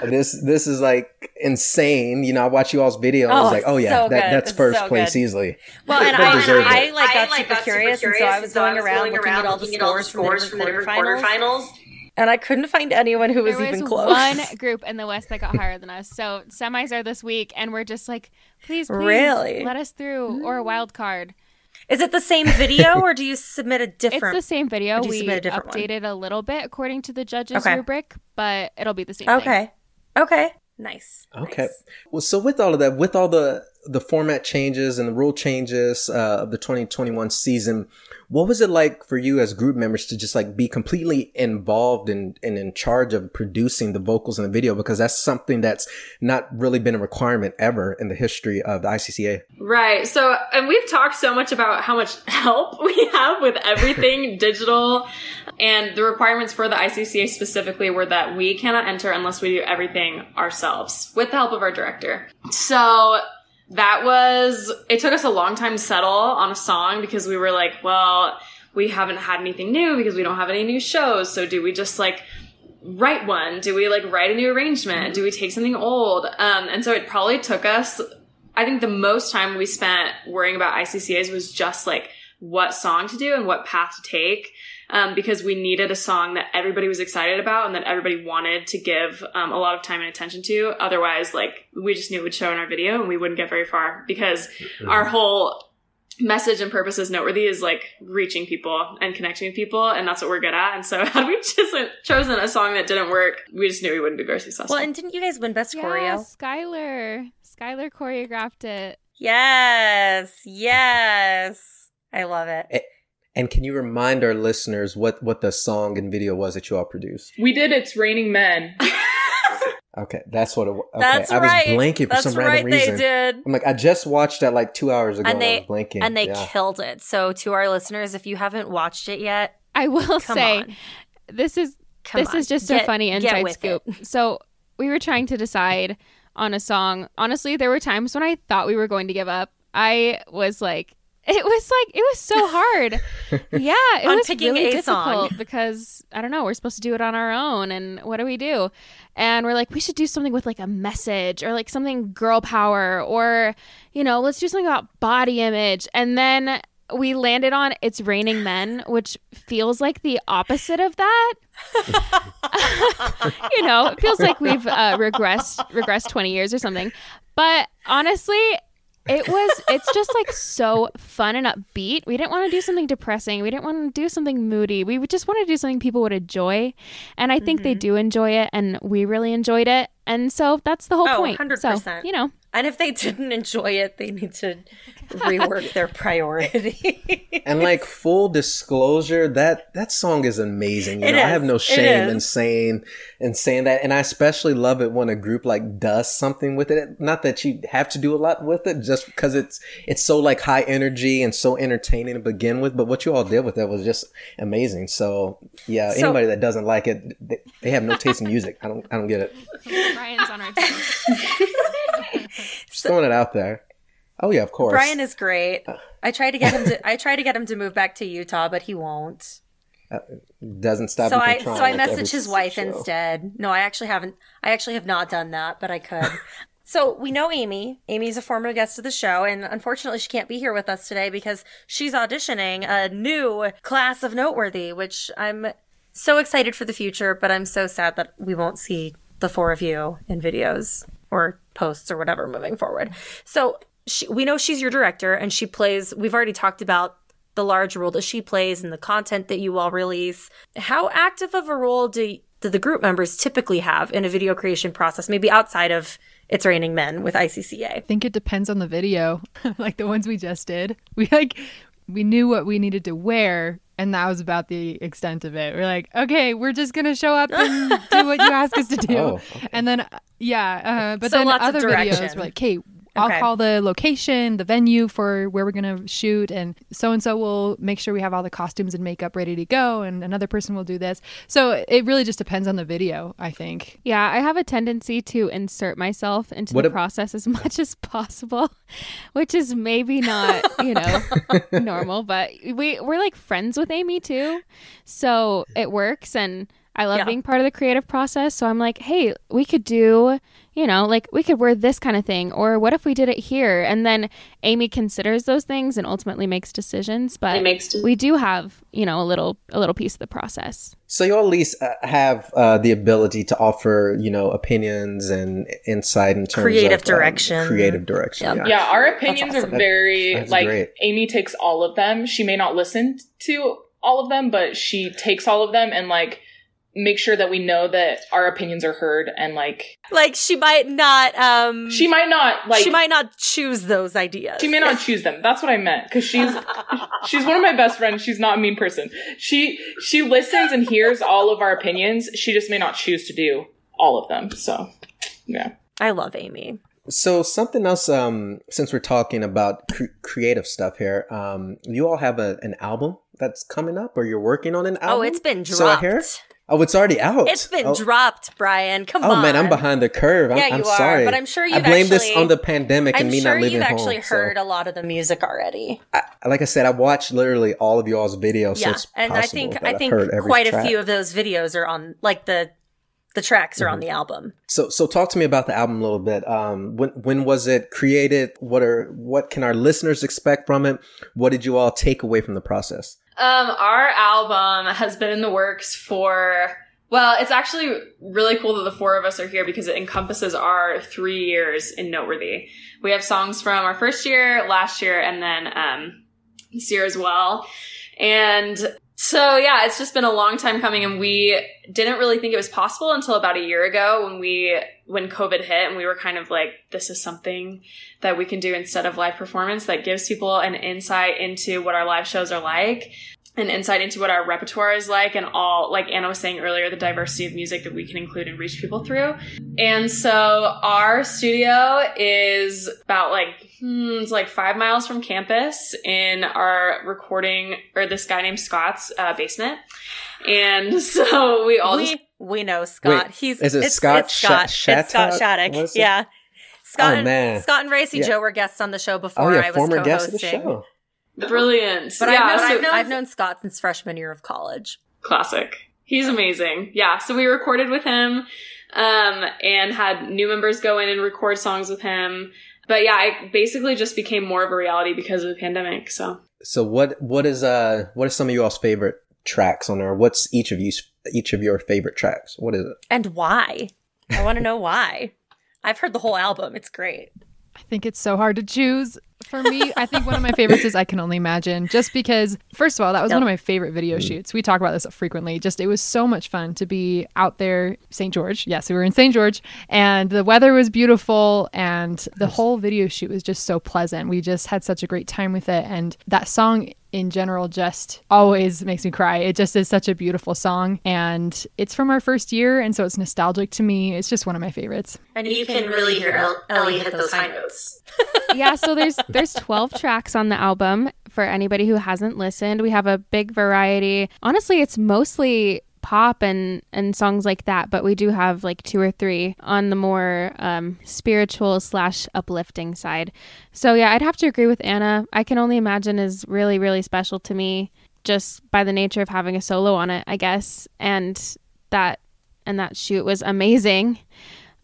This this is like insane. You know, I watch you all's video and I was Oh, like, oh yeah, so that, that's first so place good. easily. Well, and They I, deserve I, it. like got super curious, and so I was going around looking at all the looking at all the scores from the scores different from quarterfinals, quarterfinals. and I couldn't find anyone who was there even close. one group in the West that got higher than us. So semis are this week, and we're just like, please, please, Really? let us through or a mm. wild card. Is it the same video, or do you submit a different? It's the same video. Or do you We submit a different one? updated a little bit according to the judges' Okay. rubric, but it'll be the same. thing. Okay, okay, nice. Okay. nice. Well, so with all of that, with all the the format changes and the rule changes uh, of the 2021 season, what was it like for you as group members to just like be completely involved and in, in charge of producing the vocals in the video? Because that's something that's not really been a requirement ever in the history of the ICCA. Right. So, and we've talked so much about how much help we have with everything digital. And the requirements for the ICCA specifically were that we cannot enter unless we do everything ourselves with the help of our director. So, that was, it took us a long time to settle on a song because we were like, well, we haven't had anything new because we don't have any new shows. So, do we just like, write one? Do we like write a new arrangement? Do we take something old? Um, and so it probably took us, I think the most time we spent worrying about ICCAs was just like what song to do and what path to take. Um, because we needed a song that everybody was excited about and that everybody wanted to give um, a lot of time and attention to. Otherwise, like we just knew it would show in our video and we wouldn't get very far because our whole message and purpose is noteworthy is like reaching people and connecting with people and that's what we're good at and so had we just chosen a song that didn't work we just knew we wouldn't be very successful Well, and didn't you guys win best Yeah, choreo? Skylar. Skylar choreographed it. Yes, yes. I love it. And can you remind our listeners what what the song and video was that you all produced? We did It's Raining Men. Okay, that's what it was. Okay, That's I was right. blanking for That's some right. random They reason. did. I'm like, I just watched that like two hours ago, And and, I they- was blanking. And they yeah. killed it. So, to our listeners, if you haven't watched it yet, I will come say on. this is Come this on. is just Get- a funny get inside scoop. it. So we were trying to decide on a song. Honestly, there were times when I thought we were going to give up. I was like, it was like it was so hard. yeah, it On was picking really a difficult song. because I don't know. We're supposed to do it on our own, and what do we do? And we're like, we should do something with like a message or like something girl power, or you know, let's do something about body image. And then we landed on "It's Raining Men," which feels like the opposite of that. you know, it feels like we've uh, regressed regressed 20 years or something. But honestly, it was it's just like so fun and upbeat. We didn't want to do something depressing. We didn't want to do something moody. We just want to do something people would enjoy. And I think they Mm-hmm. do enjoy it and we really enjoyed it. And so that's the whole Oh, point. 100%. So, you know, And if they didn't enjoy it, they need to rework their priority. And like full disclosure, that that song is amazing. You It know, I have no shame in saying in saying that, and I especially love it when a group like does something with it. Not that you have to do a lot with it, just because it's it's so like high energy and so entertaining to begin with. But what you all did with it was just amazing. So yeah, So- anybody that doesn't like it, they, they have no taste in music. I don't I don't get it. Brian's on our team. Just throwing it out there. Oh yeah, of course. Brian is great. Uh, I tried to get him to I tried to get him to move back to Utah, but he won't. Uh, doesn't stop. so I so I like, every messaged his wife show. instead. No, I actually haven't I actually have not done that, but I could. So we know Amy. Amy's a former guest of the show, and unfortunately, she can't be here with us today because she's auditioning a new class of Noteworthy, which I'm so excited for the future, but I'm so sad that we won't see the four of you in videos or posts or whatever moving forward. So she, we know she's your director, and she plays. We've already talked about the large role that she plays and the content that you all release. How active of a role do do the group members typically have in a video creation process? Maybe outside of it's Raining Men with ICCA. I think it depends on the video. like the ones we just did. We like we knew what we needed to wear and that was about the extent of it. We're like, okay, we're just gonna show up and do what you ask us to do, Oh, okay. and then uh, yeah, uh, but So then lots other direction. videos were like, okay, I'll Okay. call the location, the venue for where we're gonna shoot, and so and so will make sure we have all the costumes and makeup ready to go, and another person will do this. So it really just depends on the video, I think. Yeah, I have a tendency to insert myself into What the ab- process as much as possible, which is maybe not, you know, normal, but we we're like friends with Amy too. So it works and I love Yeah. being part of the creative process. So I'm like, hey, we could do, you know, like we could wear this kind of thing, or what if we did it here? And then Amy considers those things and ultimately makes decisions. But makes de- we do have, you know, a little a little piece of the process. So you all at least uh, have uh, the ability to offer, you know, opinions and insight in terms Creative of um, direction. creative direction. Yeah. Yeah. Yeah, our opinions awesome. are very That's like great. Amy takes all of them. She may not listen to all of them, but she takes all of them and like make sure that we know that our opinions are heard and like Like she might not. Um, she might not like she might not choose those ideas. she may not choose them. That's what I meant because she's she's one of my best friends. She's not a mean person. She she listens and hears all of our opinions. She just may not choose to do all of them. So yeah. I love Amy. So something else, um, since we're talking about cr- creative stuff here, um, you all have a, an album that's coming up, or you're working on an album. Oh, it's been So I dropped. hear- Oh, it's already out. It's been oh. dropped, Brian. Come Oh on. Oh man, I'm behind the curve. I'm, Yeah, I'm you are, sorry, but I'm sure I you've blame this on the pandemic and I'm me sure not living you've home. actually so- heard a lot of the music already. I, like I said, I watched literally all of y'all's videos. so yeah, and I think I think quite a few of those videos are on like the the tracks are on Mm-hmm. the album. So, so talk to me about the album a little bit. Um, when when was it created? What are what can our listeners expect from it? What did you all take away from the process? Um, our album has been in the works for well, it's actually really cool that the four of us are here because it encompasses our three years in Noteworthy. We have songs from our first year, last year, and then um, this year as well. And so yeah, it's just been a long time coming, and we didn't really think it was possible until about a year ago when we when COVID hit, and we were kind of like, this is something that we can do instead of live performance that gives people an insight into what our live shows are like an insight into what our repertoire is like and all like anna was saying earlier the diversity of music that we can include and reach people through and so our studio is about like hmm, it's like five miles from campus in our recording or this guy named scott's uh, basement and so we all just we we know Scott. Wait, He's is it it's, Scott It's Scott. Sha- it's Scott Shattuck? Shattuck. What is it? Yeah. Scott Oh, and, man. Scott and Racy Yeah. Joe were guests on the show Oh before yeah, I was former co-hosting. Guest of the show. brilliant But yeah I've, known, so- I've, known, I've known Scott since freshman year of college. Classic. He's amazing. Yeah. So we recorded with him, um, and had new members go in and record songs with him. But yeah, it basically just became more of a reality because of the pandemic. So So what what is uh what are some of you all's favorite tracks on there? What's each of you each of your favorite tracks? What is it? And why? I want to know why. I've heard the whole album. It's great. I think it's so hard to choose. For me, I think one of my favorites is I Can Only Imagine, just because, first of all, that was Yep. one of my favorite video mm-hmm. shoots. We talk about this frequently. Just, it was so much fun to be out there, St. George. Yes, we were in St. George, and the weather was beautiful, and the whole video shoot was just so pleasant. We just had such a great time with it. And that song in general just always makes me cry. It just is such a beautiful song, and it's from our first year, and so it's nostalgic to me. It's just one of my favorites. And you, can, really hear El- Ellie hit those high notes. yeah, so there's there's 12 tracks on the album for anybody who hasn't listened. We have a big variety. Honestly, it's mostly pop and and songs like that, but we do have like two or three on the more um, spiritual slash uplifting side. So yeah, I'd have to agree with Anna. I can only imagine is really really special to me just by the nature of having a solo on it, I guess, and that and that shoot was amazing.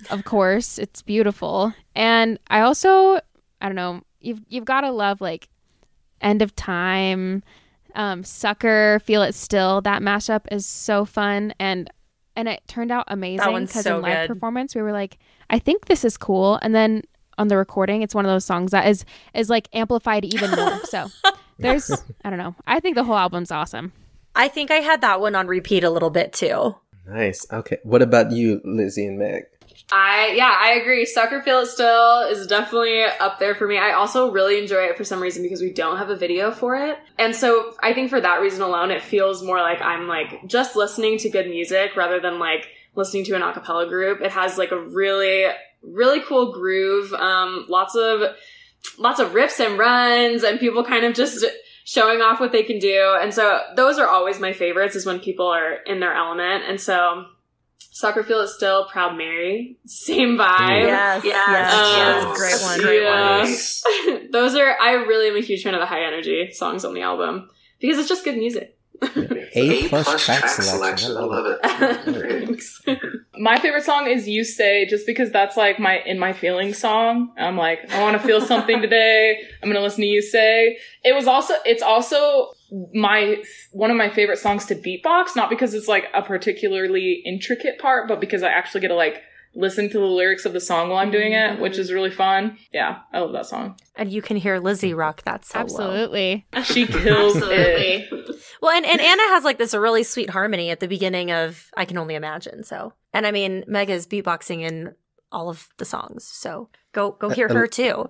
of course. It's beautiful. And I also, I don't know, you've you've got to love like End of Time, um, Sucker, Feel It Still. That mashup is so fun and and it turned out amazing one's because so in live good. performance we were like, I think this is cool, and then on the recording, it's one of those songs that is is like amplified even more. So there's, I don't know, I think the whole album's awesome. I think I had that one on repeat a little bit too. Nice. Okay. What about you, Lizzie and Meg? I yeah, I agree. Sucker Feel It Still is definitely up there for me. I also really enjoy it for some reason because we don't have a video for it. And so I think for that reason alone it feels more like I'm like just listening to good music rather than like listening to an a cappella group. It has like a really really cool groove. Um lots of lots of rips and runs and people kind of just showing off what they can do. And so those are always my favorites is when people are in their element. And so Sucker Feel It Still, Proud Mary, same vibe. Yes, yes, Um, yes, great one, great yeah. one. Those are, I really am a huge fan of the high energy songs on the album because it's just good music. A plus track selection. I love it. Thanks. My favorite song is "You Say," just because that's like my in my feeling song. I'm like, I want to feel something today. I'm gonna listen to "You Say." It was also, it's also my one of my favorite songs to beatbox, not because it's like a particularly intricate part, but because I actually get to like listen to the lyrics of the song while I'm doing it, which is mm-hmm. really fun. Yeah, I love that song. And you can hear Lizzie mm. rock that solo. Absolutely. She kills it. Well, and, and Anna has like this really sweet harmony at the beginning of I Can Only Imagine. So, and I mean, Mega's beatboxing in all of the songs. So go go hear her too.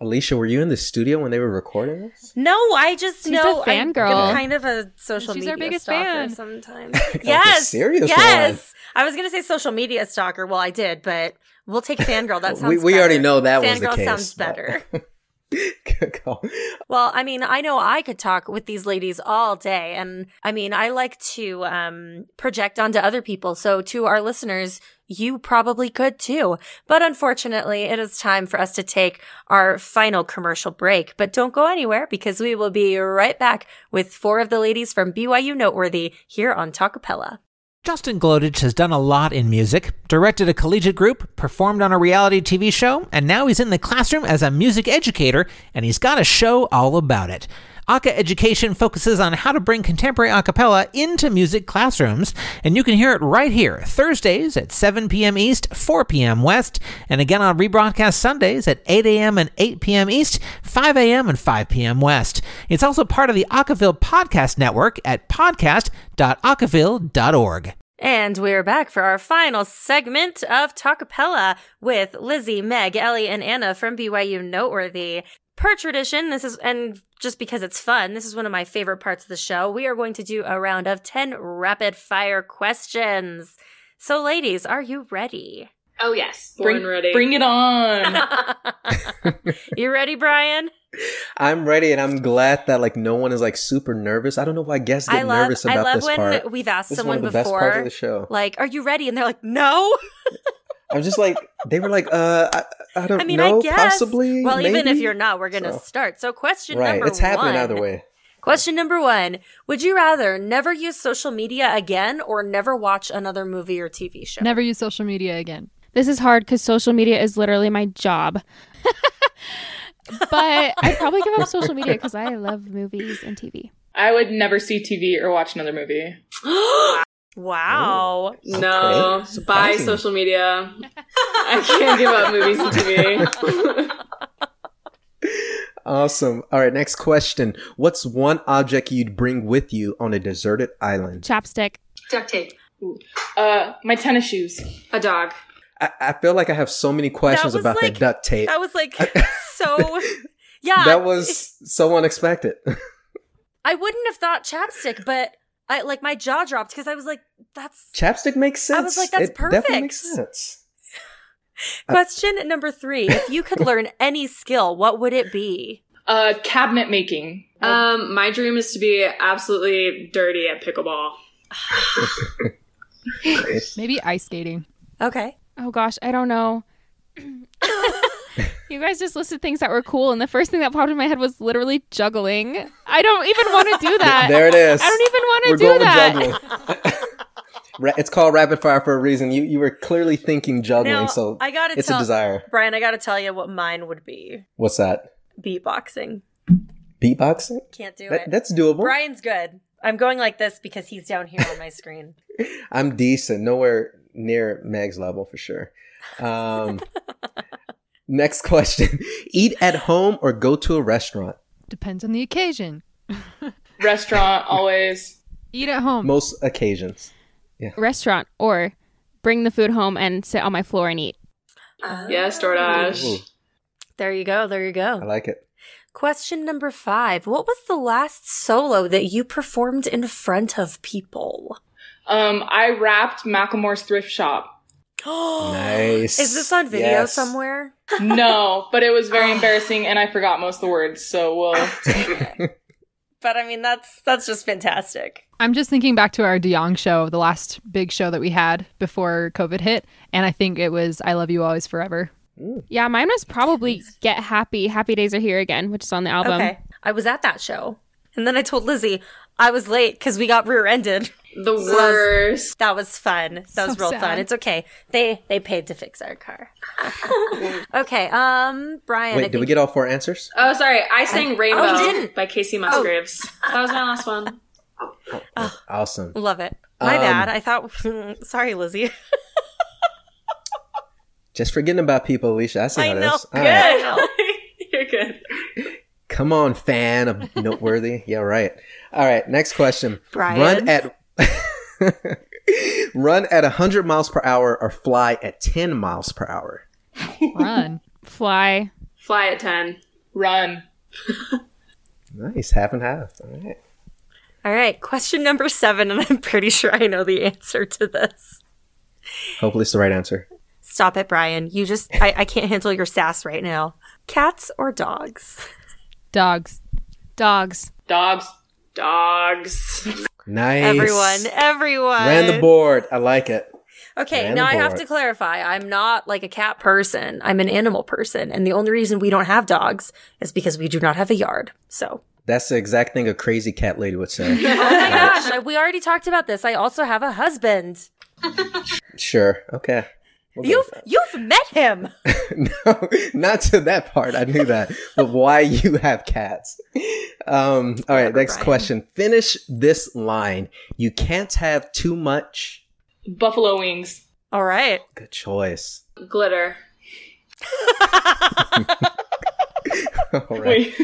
Alicia, were you in the studio when they were recording this? No, I just She's know a fangirl. I'm kind of a social She's media our biggest stalker fan. sometimes. Like a yes, serious yes. I was gonna say social media stalker. Well, I did, but we'll take fangirl. That sounds. we we better. already know that was the Fangirl case. sounds but- better. Good call. Well, I mean, I know I could talk with these ladies all day. And I mean, I like to um, project onto other people. So, to our listeners, you probably could too. But unfortunately, it is time for us to take our final commercial break. But don't go anywhere because we will be right back with four of the ladies from BYU Noteworthy here on Talkapella. Justin Glodich has done a lot in music, directed a collegiate group, performed on a reality TV show, and now he's in the classroom as a music educator, and he's got a show all about it. Aka Education focuses on how to bring contemporary a cappella into music classrooms, and you can hear it right here, Thursdays at 7 p.m. East, 4 p.m. West, and again on rebroadcast Sundays at 8 a.m. and 8 p.m. East, 5 a.m. and 5 p.m. West. It's also part of the Acaville Podcast Network at podcast.acaville.org. And we're back for our final segment of Talkapella with Lizzie, Meg, Ellie, and Anna from BYU Noteworthy. Per tradition, this is, and just because it's fun, this is one of my favorite parts of the show. We are going to do a round of 10 rapid fire questions. So, ladies, are you ready? Oh yes, Bring, born ready. bring it on. you ready, Brian? I'm ready, and I'm glad that like no one is like super nervous. I don't know why guests get I love, nervous I about love this when part. we've asked This is one someone of the best parts of before, the show. like, are you ready? And they're like, no. I'm just like they were like, uh, I, I don't I mean, know, I guess. possibly. well, even if you're not, we're going to So- start. So, question right, number it's happening one. either way. Question number one Would you rather never use social media again or never watch another movie or TV show? Never use social media again. This is hard because social media is literally my job. but I'd probably give up social media because I love movies and TV. I would never see TV or watch another movie. Wow. no, Okay, buy surprising. social media. I can't give up movies and TV. Awesome. All right, next question. What's one object you'd bring with you on a deserted island? Chapstick. Duct tape. Uh, my tennis shoes. A dog. I, I feel like I have so many questions about like- that duct tape. That was like so. Yeah. that was so unexpected. I wouldn't have thought chapstick, but I like my jaw dropped because I was like, that's. Chapstick makes sense. I was like, that's it Definitely perfect. makes sense. Question number three If you could learn any skill, what would it be? Uh, cabinet making. Um, my dream is to be absolutely dirty at pickleball. Maybe ice skating. Okay. Oh gosh, I don't know. You guys just listed things that were cool, and the first thing that popped in my head was literally juggling. I don't even want to do that. there it is. I don't even want to We're do going that. with. Ra- it's called rapid fire for a reason. You you were clearly thinking juggling, Now, so I gotta it's tell a desire. Brian. I gotta tell you what mine would be: What's that? beatboxing. Beatboxing? Can't do That, it. that's doable. Brian's good. I'm going like this because he's down here on my screen. I'm decent. Nowhere near Meg's level for sure. Um, next question: Eat at home or go to a restaurant? Depends on the occasion. Restaurant always. Eat at home. Most occasions. Yeah. Restaurant or bring the food home and sit on my floor and eat. Yes, DoorDash. Ooh, There you go. There you go. I like it. Question number five. What was the last solo that you performed in front of people? Um, I rapped Macklemore's thrift shop. Oh, nice. Is this on video Yes. somewhere? No, but it was very embarrassing, and I forgot most of the words. So we'll. But I mean, that's that's just fantastic. I'm just thinking back to our De Jong show, the last big show that we had before COVID hit, and I think it was "I Love You Always Forever." Yeah, mine was probably Get Happy. Happy Days Are Here again, which is on the album. Okay, I was at that show, and then I told Lizzie I was late because we got rear-ended. The worst. That was fun. That was real sad. fun. It's okay. They they paid to fix our car. okay, um, Brian. I Wait, think did we get all four answers? Oh, sorry. I sang Rainbow Oh, by Kacey Musgraves. That was my last one. Awesome. love it. My Um, bad. I thought. Sorry, Lizzie. Just forgetting about people, Alicia. I see I how know. this. Good. right. You're good. Come on, fan of noteworthy. yeah, right. All right. Next question. Brian. Run at run at hundred miles per hour or fly at ten miles per hour. Run. Fly. Fly at 10. Run. Nice, half and half. All right. All right, question number seven, and I'm pretty sure I know the answer to this. Hopefully, it's the right answer. Stop it, Brian. You just, I, I can't handle your sass right now. Cats or dogs? Dogs. Dogs. Dogs. Dogs. Nice. Everyone, everyone. ran the board. I like it. Okay, Ran now I have to clarify. I'm not like a cat person. I'm an animal person. And the only reason we don't have dogs is because we do not have a yard. So, That's the exact thing a crazy cat lady would say. oh my gosh, we already talked about this. I also have a husband. sure. Okay. We'll You've you've met him. no, not to that part. I knew that. but why you have cats? Um, all right, Whatever, next Brian. question. Finish this line. You can't have too much. Buffalo wings. All right. Good choice. Glitter. All right. Wait.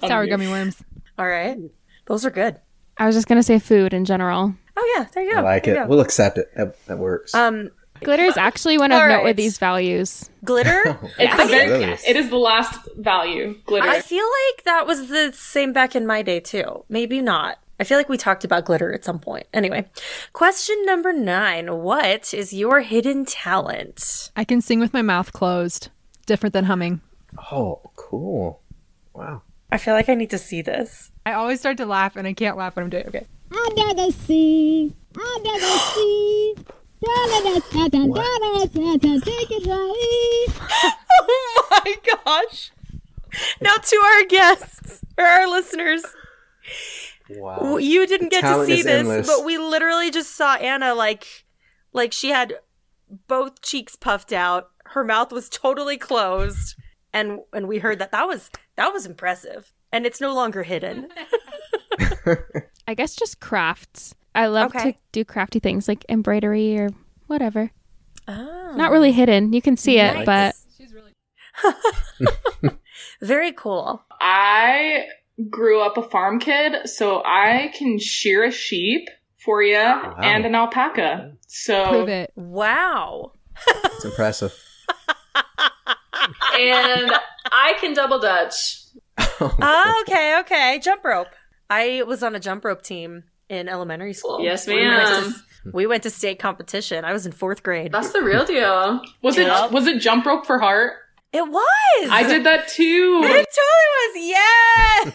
Sour Um, gummy worms. All right. Those are good. I was just gonna say food in general. Oh yeah, there you go. I like There it. We'll accept it. That, that works. Um, Glitter is actually one of All right. Noteworthy's values. glitter. It's I a very, Really? it is the last value. Glitter. I feel like that was the same back in my day too. Maybe not. I feel like we talked about glitter at some point. Anyway, question number nine. What is your hidden talent? I can sing with my mouth closed. Different than humming. oh, cool. Wow. I feel like I need to see this. I always start to laugh and I can't laugh when I'm doing it. Okay. Under the sea, under the sea. Oh my gosh. Now to our guests or our listeners. Wow. You didn't get to see this, endless. but we literally just saw Anna like like she had both cheeks puffed out. Her mouth was totally closed. And and we heard that that was that was impressive. And it's no longer hidden. I guess just crafts. I love Okay. to do crafty things like embroidery or whatever. Oh. Not really hidden. You can see it, but Very cool. I grew up a farm kid, so I can shear a sheep for you and an alpaca. So Prove it. Wow. It's impressive. And I can double dutch. Oh, okay, okay. Jump rope. I was on a jump rope team in elementary school. Yes, We went to- ma'am. We went to state competition. I was in fourth grade. That's the real deal. was Yeah. it was it jump rope for heart? It was. I did that too. It totally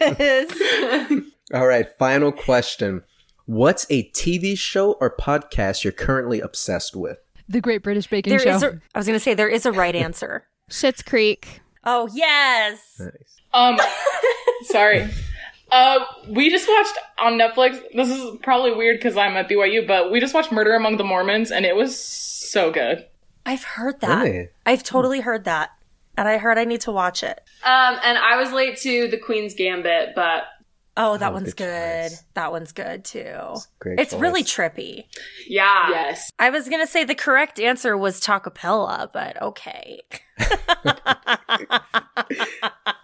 was. Yes. All right, final question. What's a TV show or podcast you're currently obsessed with? The Great British Baking there Show. is a. I was gonna say there is a right answer. Schitt's Creek. Oh yes. Nice. Um, sorry. Uh, we just watched on Netflix. This is probably weird because I'm at BYU, but we just watched Murder Among the Mormons, and it was so good. I've heard that. Really? I've totally heard that. And I heard I need to watch it. Um, and I was late to the Queen's Gambit, but Oh, that Oh, one's good good. choice. That one's good too. Great It's really trippy. yeah. Yes. I was gonna say the correct answer was Talkapella, but okay.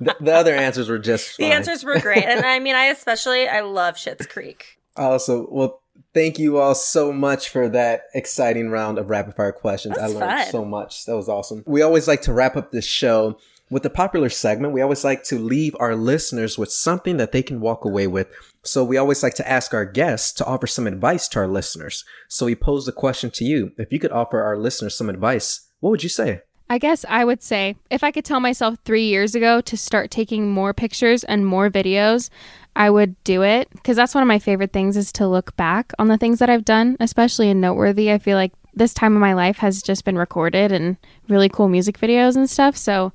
The, the other answers were just the answers were great, and I mean, I especially I love Schitt's Creek. Also, well, thank you all so much for that exciting round of rapid fire questions. I learned fun. so much. That was awesome. We always like to wrap up this show with a popular segment. We always like to leave our listeners with something that they can walk away with. So we always like to ask our guests to offer some advice to our listeners. So we pose the question to you. If you could offer our listeners some advice, what would you say? I guess I would say if I could tell myself three years ago to start taking more pictures and more videos, I would do it because that's one of my favorite things is to look back on the things that I've done, especially in Noteworthy. I feel like this time of my life has just been recorded and really cool music videos and stuff. So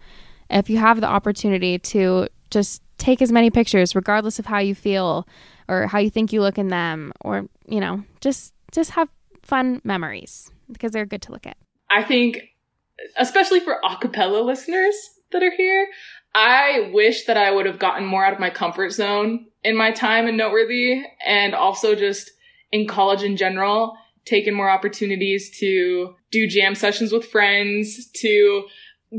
if you have the opportunity to just take as many pictures, regardless of how you feel or how you think you look in them, or, you know, just just have fun memories because they're good to look at. I think, especially for acapella listeners that are here, I wish that I would have gotten more out of my comfort zone in my time in Noteworthy and also just in college in general, taken more opportunities to do jam sessions with friends, to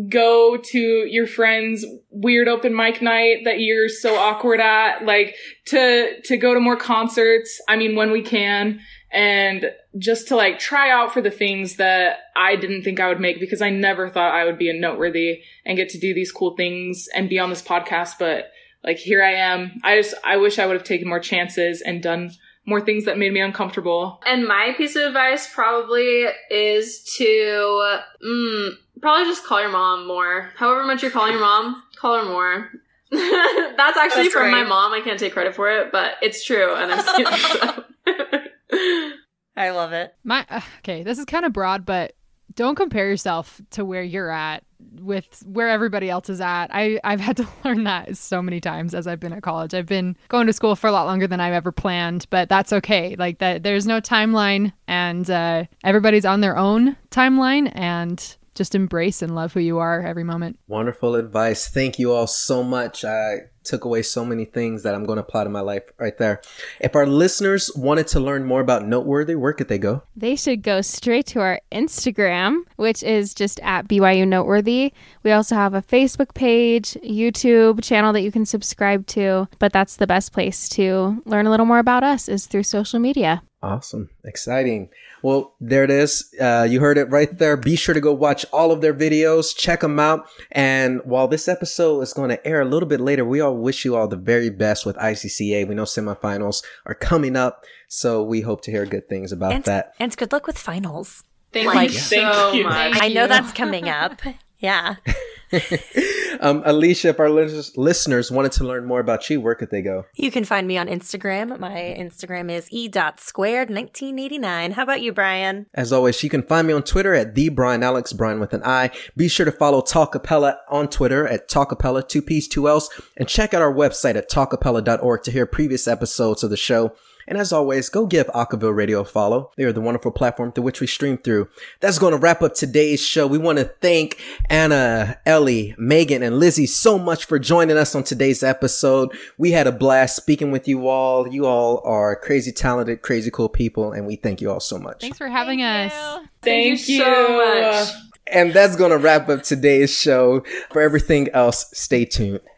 go to your friend's weird open mic night that you're so awkward at, like to, to go to more concerts. I mean, when we can and just to like try out for the things that I didn't think I would make because I never thought I would be a noteworthy and get to do these cool things and be on this podcast. But like here I am. I just, I wish I would have taken more chances and done more things that made me uncomfortable. And my piece of advice probably is to mm, probably just call your mom more. However much you're calling your mom, call her more. That's actually That's from my mom. I can't take credit for it, but it's true, and I'm saying so. I love it. My uh, okay, this is kind of broad, but don't compare yourself to where you're at with where everybody else is at. I I've had to learn that so many times as I've been at college. I've been going to school for a lot longer than I've ever planned, but that's okay. Like that, there's no timeline, and uh, everybody's on their own timeline, and just embrace and love who you are every moment. Wonderful advice. Thank you all so much. I took away so many things that I'm going to apply to my life right there. If our listeners wanted to learn more about Noteworthy, where could they go? They should go straight to our Instagram, which is just at BYU Noteworthy. We also have a Facebook page, YouTube channel that you can subscribe to, but that's the best place to learn a little more about us is through social media. Awesome. Exciting. Well, there it is. Uh, you heard it right there. Be sure to go watch all of their videos, check them out. And while this episode is going to air a little bit later, we all wish you all the very best with ICCA. We know semifinals are coming up, so we hope to hear good things about And, that. and good luck with finals. Thank Like- you Thank so you. much. I know that's coming up. Yeah. um, Alicia, if our listeners wanted to learn more about you, where could they go? You can find me on Instagram. My Instagram is e.squared1989. How about you, Brian? As always, you can find me on Twitter at the Brian Alex, Brian with an I. Be sure to follow Talkapella on Twitter at Talkapella, two P's, two L's, and check out our website at talkapella.org to hear previous episodes of the show. And as always, go give Acaville Radio a follow. They are the wonderful platform through which we stream through. That's going to wrap up today's show. We want to thank Anna, Ellie, Megan, and Lizzie so much for joining us on today's episode. We had a blast speaking with you all. You all are crazy talented, crazy cool people, and we thank you all so much. Thanks for having us. Thank, you so much. And that's going to wrap up today's show. For everything else, stay tuned.